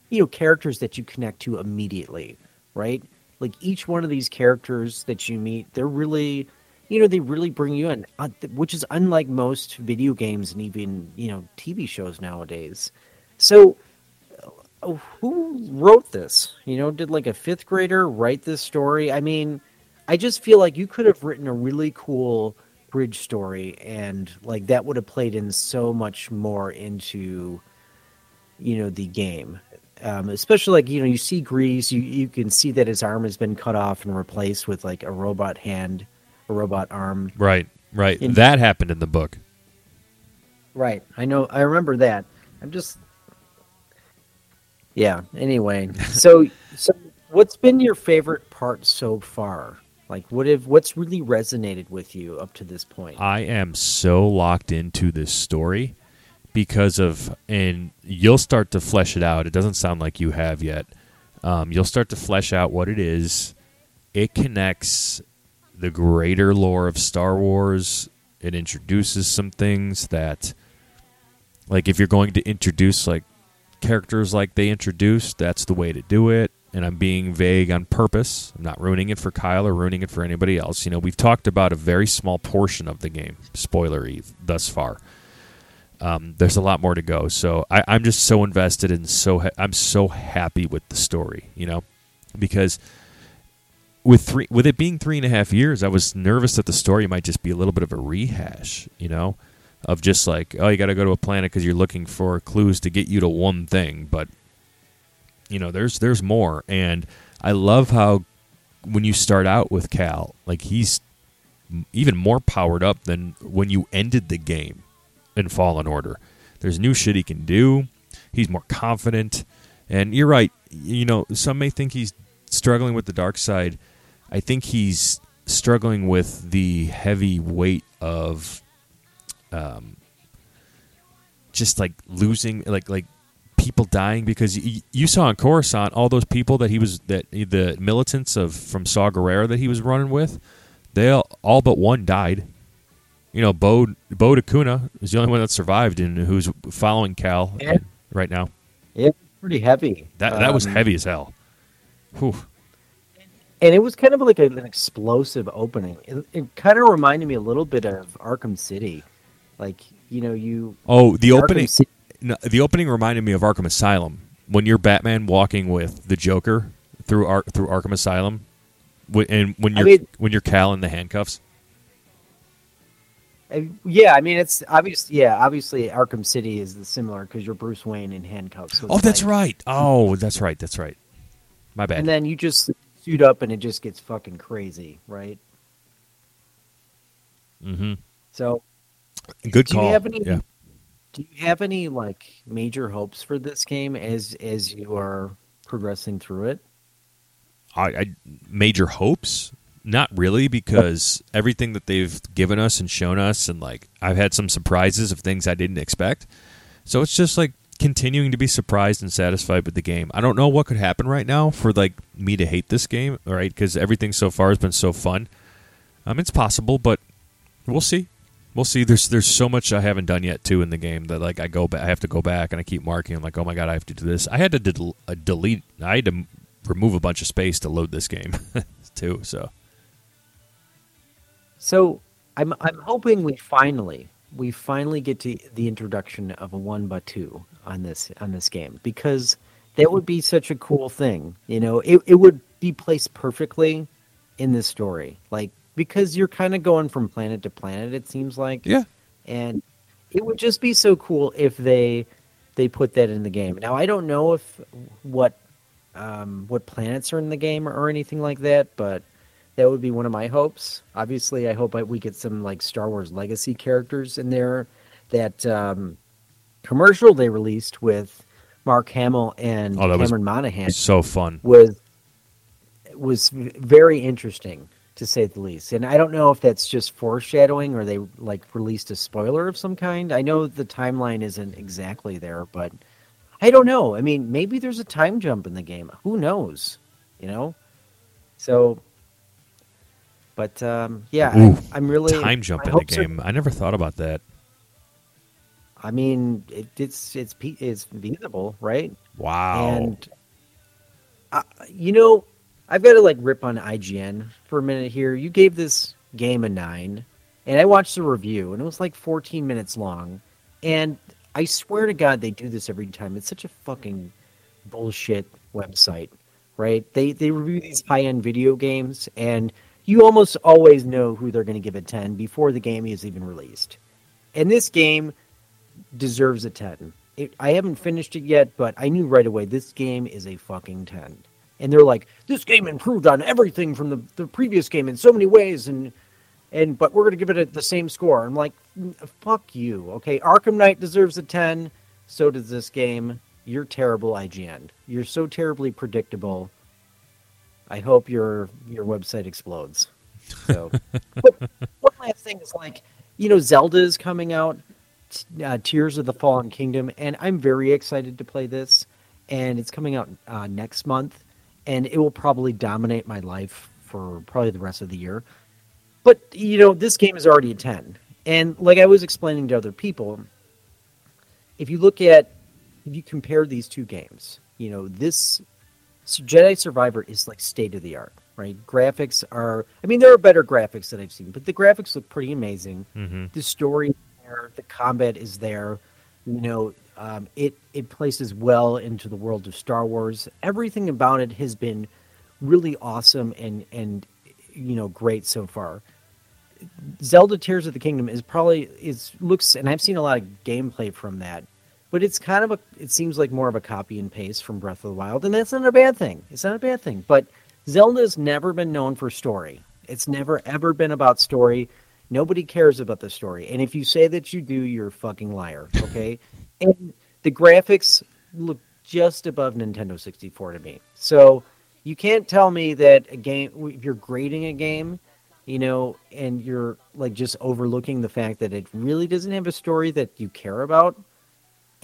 you know, characters that you connect to immediately, right? Like each one of these characters that you meet, they're really, you know, they really bring you in, uh, which is unlike most video games and even you know TV shows nowadays. So, uh, who wrote this? You know, did like a fifth grader write this story? I mean, I just feel like you could have written a really cool bridge story and like that would have played in so much more into you know the game um, especially like you know you see Greez you, you can see that his arm has been cut off and replaced with like a robot hand a robot arm Right, right. In- that happened in the book. right i know i remember that i'm just yeah anyway [laughs] so so what's been your favorite part so far like what have what's really resonated with you up to this point I am so locked into this story because of, and you'll start to flesh it out. It doesn't sound like you have yet. Um, you'll start to flesh out what it is. It connects the greater lore of Star Wars. It introduces some things that, like, if you're going to introduce like characters like they introduced, that's the way to do it. And I'm being vague on purpose. I'm not ruining it for Kyle or ruining it for anybody else. You know, we've talked about a very small portion of the game, spoilery thus far. Um, there's a lot more to go. So I, I'm just so invested and so ha- I'm so happy with the story. You know, because with three with it being three and a half years, I was nervous that the story might just be a little bit of a rehash. You know, of just like oh, you got to go to a planet because you're looking for clues to get you to one thing, but you know, there's there's more, and I love how when you start out with Cal, like he's even more powered up than when you ended the game in Fallen Order. There's new shit he can do. He's more confident, and you're right. You know, some may think he's struggling with the dark side. I think he's struggling with the heavy weight of, um, just like losing, like like people dying because you, you saw in Coruscant all those people that he was that the militants of from Saw Gerrera that he was running with, they all, all but one died. You know, Bo Bode Akuna is the only one that survived and who's following Cal Yeah. right now. Yeah, pretty heavy. That that was Um, heavy as hell. Whew. And it was kind of like an explosive opening. It, it kind of reminded me a little bit of Arkham City, like you know you. Oh, the opening City- no, the opening reminded me of Arkham Asylum when you're Batman walking with the Joker through Ar- through Arkham Asylum, and when you're mean- when you're Cal in the handcuffs. yeah, I mean it's obvious. Yeah, obviously Arkham City is the similar because you're Bruce Wayne in handcuffs. so Oh, that's like- right. Oh, that's right. That's right. My bad. And then you just suit up and it just gets fucking crazy, right? mm-hmm. So, Good do you call. have any? Yeah. Do you have any like major hopes for this game as as you are progressing through it? I, I major hopes. Not really, because everything that they've given us and shown us, and like I've had some surprises of things I didn't expect. So it's just like continuing to be surprised and satisfied with the game. I don't know what could happen right now for like me to hate this game, right? Because everything so far has been so fun. Um, it's possible, but we'll see. We'll see. There's there's so much I haven't done yet too in the game that like I go back, I have to go back and I keep marking. I'm like, oh my god, I have to do this. I had to uh, delete. I had to remove a bunch of space to load this game [laughs] too. So So I'm I'm hoping we finally we finally get to the introduction of a one by two on this on this game because that would be such a cool thing. You know, it it would be placed perfectly in this story, like because you're kind of going from planet to planet. It seems like, Yeah. and it would just be so cool if they they put that in the game. Now I don't know if what um, what planets are in the game or anything like that, but that would be one of my hopes. Obviously, I hope I, we get some like Star Wars Legacy characters in there. That um, commercial they released with Mark Hamill and Oh, Cameron Monaghan So fun. was was very interesting to say the least. And I don't know if that's just foreshadowing or they like released a spoiler of some kind. I know the timeline isn't exactly there, but I don't know. I mean, maybe there's a time jump in the game. Who knows? You know? So but um yeah, Ooh, I, I'm really Time jump my in the hopes are- game. I never thought about that. I mean, it, it's it's it's feasible, right? Wow. And uh, you know, I've got to like rip on IGN for a minute here. You gave this game a nine, and I watched the review, and it was like 14 minutes long. And I swear to God, they do this every time. It's such a fucking bullshit website, right? They they review these high end video games, and you almost always know who they're going to give a 10 before the game is even released. And this game deserves a 10. It, I haven't finished it yet, but I knew right away this game is a fucking 10. And they're like, this game improved on everything from the, the previous game in so many ways, and and but we're gonna give it a, the same score. I'm like, "Mm, fuck you. Okay, Arkham Knight deserves a 10. So does this game. You're terrible, IGN. You're so terribly predictable. I hope your your website explodes. So, [laughs] but one last thing is like, you know, Zelda is coming out, uh, Tears of the Fallen Kingdom, and I'm very excited to play this. And it's coming out uh, next month, and it will probably dominate my life for probably the rest of the year. But you know, this game is already a ten, and like I was explaining to other people, if you look at if you compare these two games, you know, this so Jedi Survivor is like state of the art, right? Graphics are, I mean, there are better graphics that I've seen, but the graphics look pretty amazing. hmm The story is there, the combat is there. You know, um, it it places well into the world of Star Wars. Everything about it has been really awesome and and you know great so far. Zelda Tears of the Kingdom is probably is looks and I've seen a lot of gameplay from that, but it's kind of a it seems like more of a copy and paste from Breath of the Wild, and that's not a bad thing. It's not a bad thing. But Zelda's never been known for story. It's never ever been about story. Nobody cares about the story. And if you say that you do, you're a fucking liar. Okay? [laughs] and the graphics look just above Nintendo 64 to me. So you can't tell me that a game if you're grading a game you know, and you're like just overlooking the fact that it really doesn't have a story that you care about,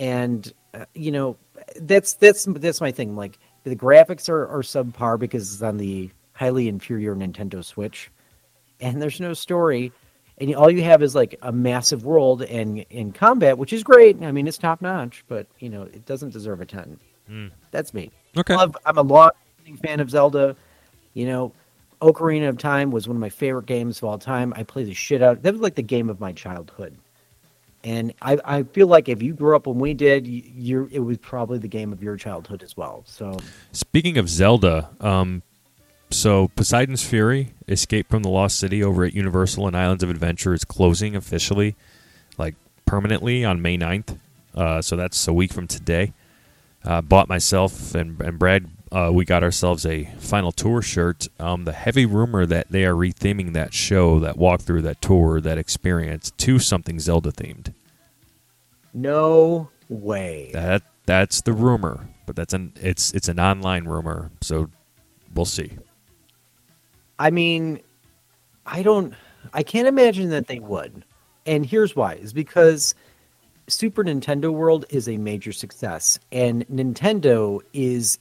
and uh, you know, that's that's that's my thing. Like the graphics are, are subpar because it's on the highly inferior Nintendo Switch, and there's no story, and all you have is like a massive world and in combat, which is great. I mean, it's top notch, but you know, it doesn't deserve a ten. Mm. That's me. Okay. Love, I'm a long fan of Zelda. You know, Ocarina of Time was one of my favorite games of all time. I play the shit out. That was like the game of my childhood. And I, I feel like if you grew up when we did, you, it was probably the game of your childhood as well. So Speaking of Zelda, um, so Poseidon's Fury, Escape from the Lost City over at Universal and Islands of Adventure is closing officially, like permanently on May 9th. Uh, so that's a week from today. Uh, bought myself and, and Brad, uh, we got ourselves a final tour shirt. Um, the heavy rumor that they are retheming that show, that walkthrough, that tour, that experience to something Zelda themed. no way. That that's the rumor, but that's an it's it's an online rumor, so we'll see. I mean, I don't, I can't imagine that they would. And here's why: is because Super Nintendo World is a major success, and Nintendo is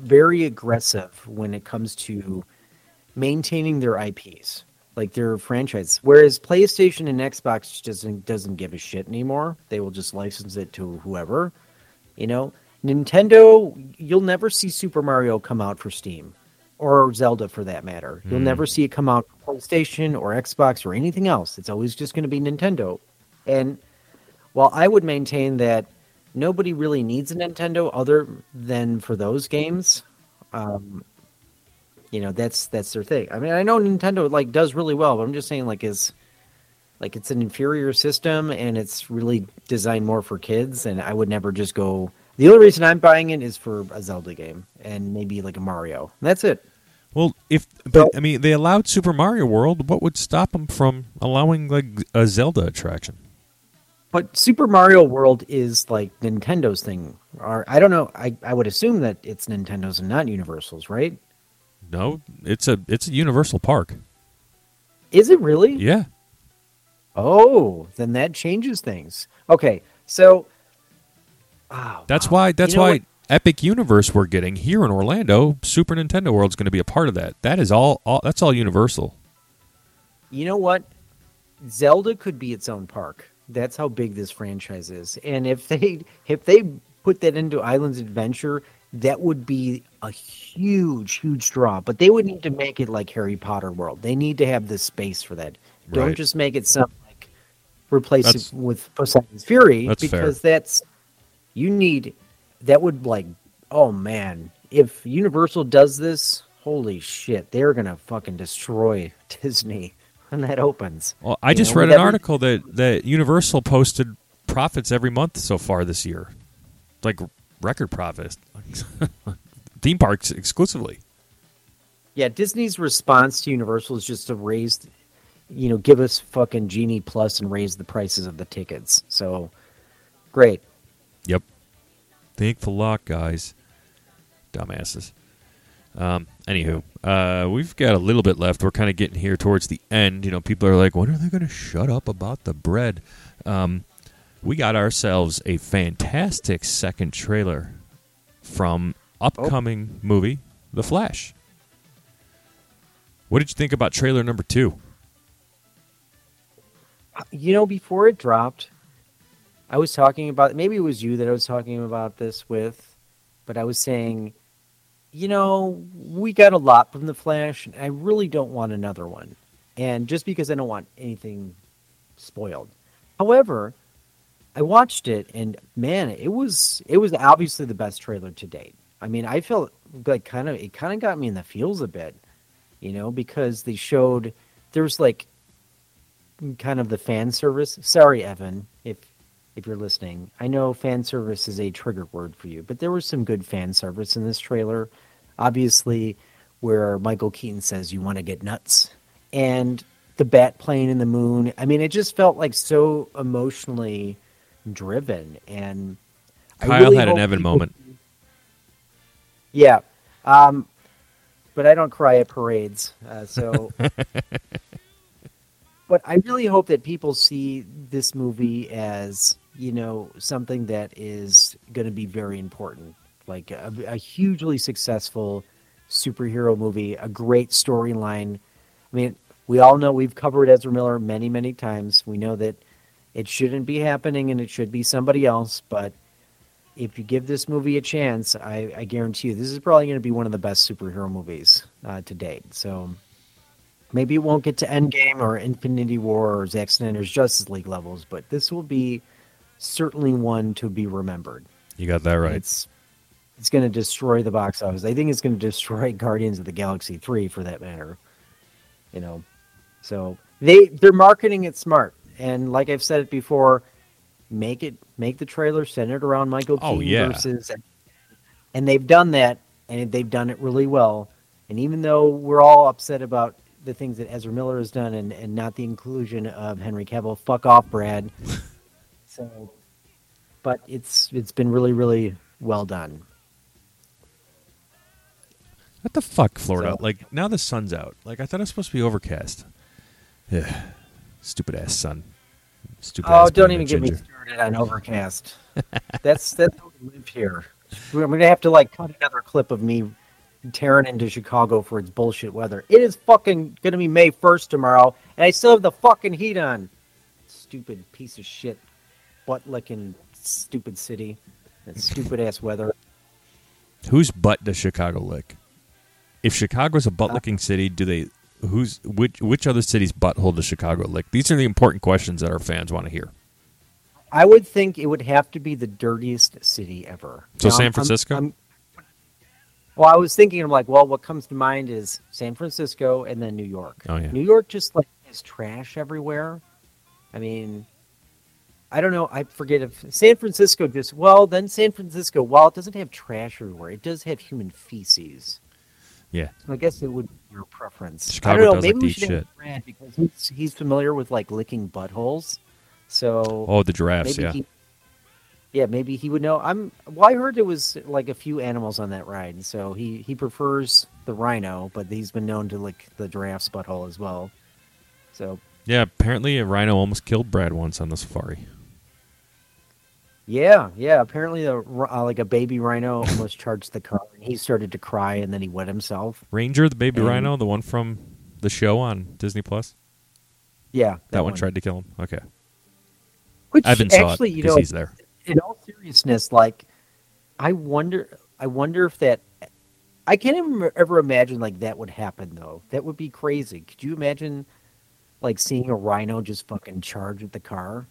very aggressive when it comes to maintaining their IPs, like their franchise. Whereas PlayStation and Xbox just doesn't doesn't give a shit anymore. They will just license it to whoever. You know, Nintendo, you'll never see Super Mario come out for Steam or Zelda for that matter. You'll Hmm. never see it come out for PlayStation or Xbox or anything else. It's always just going to be Nintendo. And while I would maintain that nobody really needs a Nintendo other than for those games. Um, you know, that's that's their thing. I mean, I know Nintendo like does really well, but I'm just saying like is like it's an inferior system and it's really designed more for kids and I would never just go the only reason I'm buying it is for a Zelda game and maybe like a Mario. That's it. Well, if but I mean they allowed Super Mario World, what would stop them from allowing like a Zelda attraction? But Super Mario World is like Nintendo's thing. Or I don't know. I, I would assume that it's Nintendo's and not Universal's, right? No, it's a it's a Universal park. Is it really? Yeah. Oh, then that changes things. Okay, so oh, that's wow. why that's you know why what? Epic Universe we're getting here in Orlando. Super Nintendo World's going to be a part of that. That is all, all. That's all Universal. You know what? Zelda could be its own park. That's how big this franchise is. And if they if they put that into Islands Adventure, that would be a huge, huge draw. But they would need to make it like Harry Potter World. They need to have the space for that. Right. Don't just make it some replace that's, it with Poseidon's Fury that's because fair. that's you need that would like oh man if Universal does this holy shit they're gonna fucking destroy [laughs] Disney when [laughs] that opens. Well, I just know, read an article that that Universal posted profits every month so far this year, like record profits, [laughs] theme parks exclusively. Yeah, Disney's response to Universal is just to raise you know, give us fucking Genie Plus and raise the prices of the tickets. So, great. Yep. Thankful lot, guys. Dumbasses. Um, anywho, uh, we've got a little bit left. We're kind of getting here towards the end. You know, people are like, when are they going to shut up about the bread? Um, we got ourselves a fantastic second trailer from upcoming oh. movie, The Flash. What did you think about trailer number two? you know, before it dropped, I was talking about maybe it was you that I was talking about this with, but I was saying, you know, we got a lot from the Flash, and I really don't want another one. And just because I don't want anything spoiled. However, I watched it and man, it was it was obviously the best trailer to date. I mean, I felt like kind of it kind of got me in the feels a bit, you know, because they showed there's like kind of the fan service. Sorry, Evan, if if you're listening. I know fan service is a trigger word for you, but there was some good fan service in this trailer. Obviously, where Michael Keaton says you want to get nuts, and the bat plane in the moon. I mean, it just felt like so emotionally driven, and Kyle really had an Evan people... moment. Yeah, um, but I don't cry at parades, uh, so [laughs] but I really hope that people see this movie as you know something that is going to be very important, like a, a hugely successful superhero movie, a great storyline. I mean, we all know we've covered Ezra Miller many, many times. We know that it shouldn't be happening and it should be somebody else. But if you give this movie a chance, I, I guarantee you this is probably going to be one of the best superhero movies uh, to date. So Maybe it won't get to Endgame or Infinity War or Zack Snyder's Justice League levels, but this will be certainly one to be remembered. You got that right. It's it's going to destroy the box office. I think it's going to destroy [laughs] Guardians of the Galaxy 3 for that matter. You know. So they they're marketing it smart. And like I've said it before, make it make the trailer centered around Michael oh, Keaton yeah. versus and they've done that and they've done it really well. And even though we're all upset about the things that Ezra Miller has done and, and not the inclusion of Henry Cavill. Fuck off, Brad. So, but it's it's been really really well done. What the fuck, Florida? So, like now the sun's out. Like I thought it was supposed to be overcast. Yeah, stupid ass sun. Stupid. Oh, ass. Oh, don't even get me started on overcast. [laughs] that's that's how we live here. We're gonna have to like cut another clip of me tearing into Chicago for its bullshit weather. It is fucking gonna be May first tomorrow, and I still have the fucking heat on. Stupid piece of shit, butt licking, stupid city, and stupid ass weather. Whose butt does Chicago lick? If Chicago's a butt licking uh, city, do they? Who's which? Which other city's butthole does Chicago lick? These are the important questions that our fans want to hear. I would think it would have to be the dirtiest city ever. So Now, San I'm- Francisco? I'm- well, I was thinking, I'm like, well, what comes to mind is San Francisco and then New York. Oh, yeah. New York just like has trash everywhere. I mean, I don't know. I forget if San Francisco just well, then San Francisco, while it doesn't have trash everywhere, it does have human feces. Yeah. So I guess it would be your preference. Chicago I don't know. Maybe like we should shit. Brad because he's, he's familiar with like licking buttholes. So Oh, the giraffes. Yeah. he, yeah, maybe he would know. I'm. Well, I heard it was like a few animals on that ride, so he he prefers the rhino, but he's been known to lick the giraffe's butthole as well. So Yeah. Apparently, a rhino almost killed Brad once on the safari. Yeah, yeah. Apparently, the uh, like a baby rhino almost charged the car, and he started to cry, and then he wet himself. Ranger, the baby And- rhino, the one from the show on Disney Plus. Yeah, That, one. tried to kill him. Okay. Which Evan saw actually, it you know, he's there. in all seriousness, like I wonder, I wonder if that. I can't even ever imagine like that would happen though. That would be crazy. Could you imagine, like seeing a rhino just fucking charge at the car?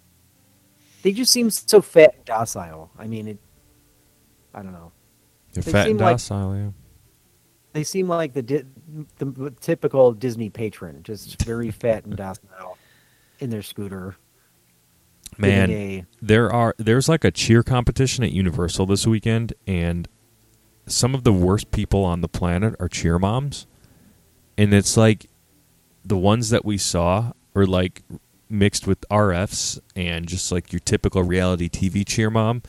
They just seem so fat and docile. I mean, it. I don't know. They're they fat seem and like- docile. yeah. They seem like the di- the typical Disney patron, just very [laughs] fat and docile in their scooter. Man, a- there are there's like a cheer competition at Universal this weekend, and some of the worst people on the planet are cheer moms, and it's like the ones that we saw are like mixed with RFs and just like your typical reality TV cheer mom,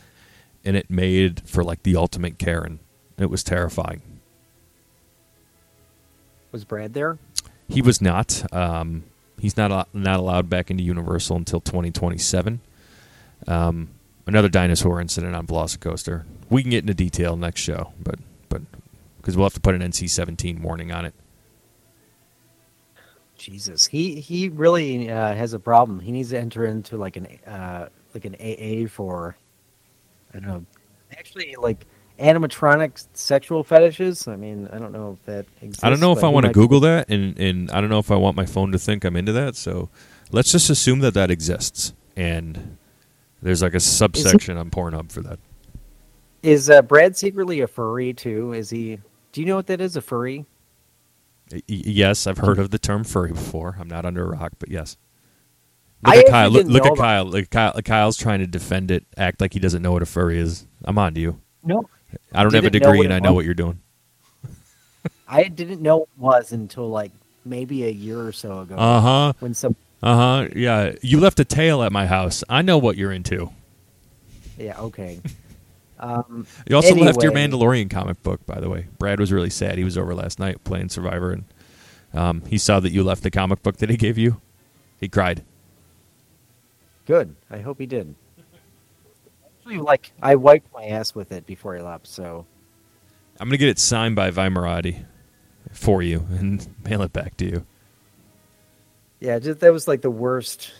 and it made for like the ultimate Karen. It was terrifying. was Brad there? He was not. Um, he's not not allowed back into Universal until 2027. Um, another dinosaur incident on Velocicoaster. We can get into detail next show, but but because we'll have to put an NC-17 warning on it. Jesus, he he really uh, has a problem. He needs to enter into like an uh, like an AA for I don't know, actually like animatronic sexual fetishes. I mean, I don't know if that exists. I don't know if I want to Google that, and and I don't know if I want my phone to think I'm into that. So let's just assume that that exists, and there's like a subsection on Pornhub for that. Is uh, Brad secretly a furry too? Is he? Do you know what that is? A furry? Yes, I've heard of the term furry before. I'm not under a rock, but yes. I Look at Kyle. Look, look at Kyle. Look, Kyle. Kyle's trying to defend it, act like he doesn't know what a furry is. I'm on to you. No, I don't have a degree, and I know was. what you're doing. [laughs] I didn't know it was until like maybe a year or so ago Uh huh. when some. Uh huh. Yeah. You left a tail at my house. I know what you're into. Yeah, okay. [laughs] Um, You also left your Mandalorian comic book, by the way. Brad was really sad. He was over last night playing Survivor, and um, he saw that you left the comic book that he gave you. He cried. Good. I hope he did. Actually, like I wiped my ass with it before he left, so I'm gonna get it signed by Vimerati for you and [laughs] mail it back to you. yeah, just that was like the worst.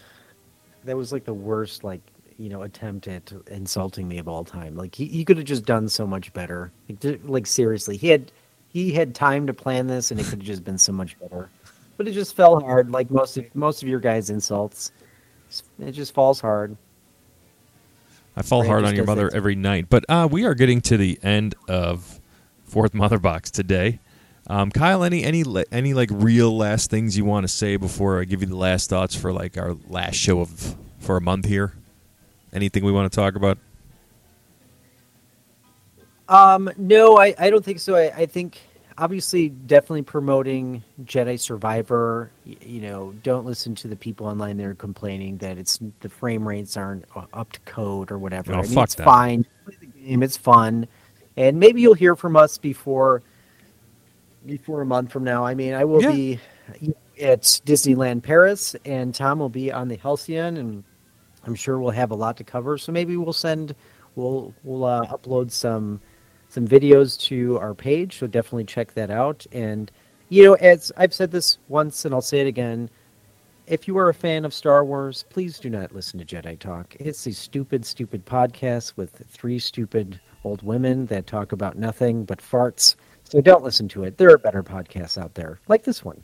That was like the worst, like you know, attempt at insulting me of all time. Like he, he could have just done so much better. Like, like seriously, he had he had time to plan this, and it could have just been so much better. But it just fell hard, like most of most of your guys' insults. It just falls hard. I fall hard on your mother every night. But uh, we are getting to the end of fourth mother box today. Um, Kyle, any any any like real last things you want to say before I give you the last thoughts for like our last show of for a month here? Anything we want to talk about? Um, no, I, I don't think so. I, I think obviously definitely promoting Jedi Survivor. y- You know, don't listen to the people online that are complaining that it's the frame rates aren't up to code or whatever. Oh, I mean, fuck it's that. fine. Play the game. It's fun, and maybe you'll hear from us before before a month from now. I mean, I will Yeah. be at Disneyland Paris, and Tom will be on the Halcyon, and I'm sure we'll have a lot to cover. So maybe we'll send, we'll we'll uh, upload some some videos to our page. So definitely check that out. And you know, as I've said this once, and I'll say it again. If you are a fan of Star Wars, please do not listen to Jedi Talk. It's a stupid, stupid podcast with three stupid old women that talk about nothing but farts. So don't listen to it. There are better podcasts out there, like this one.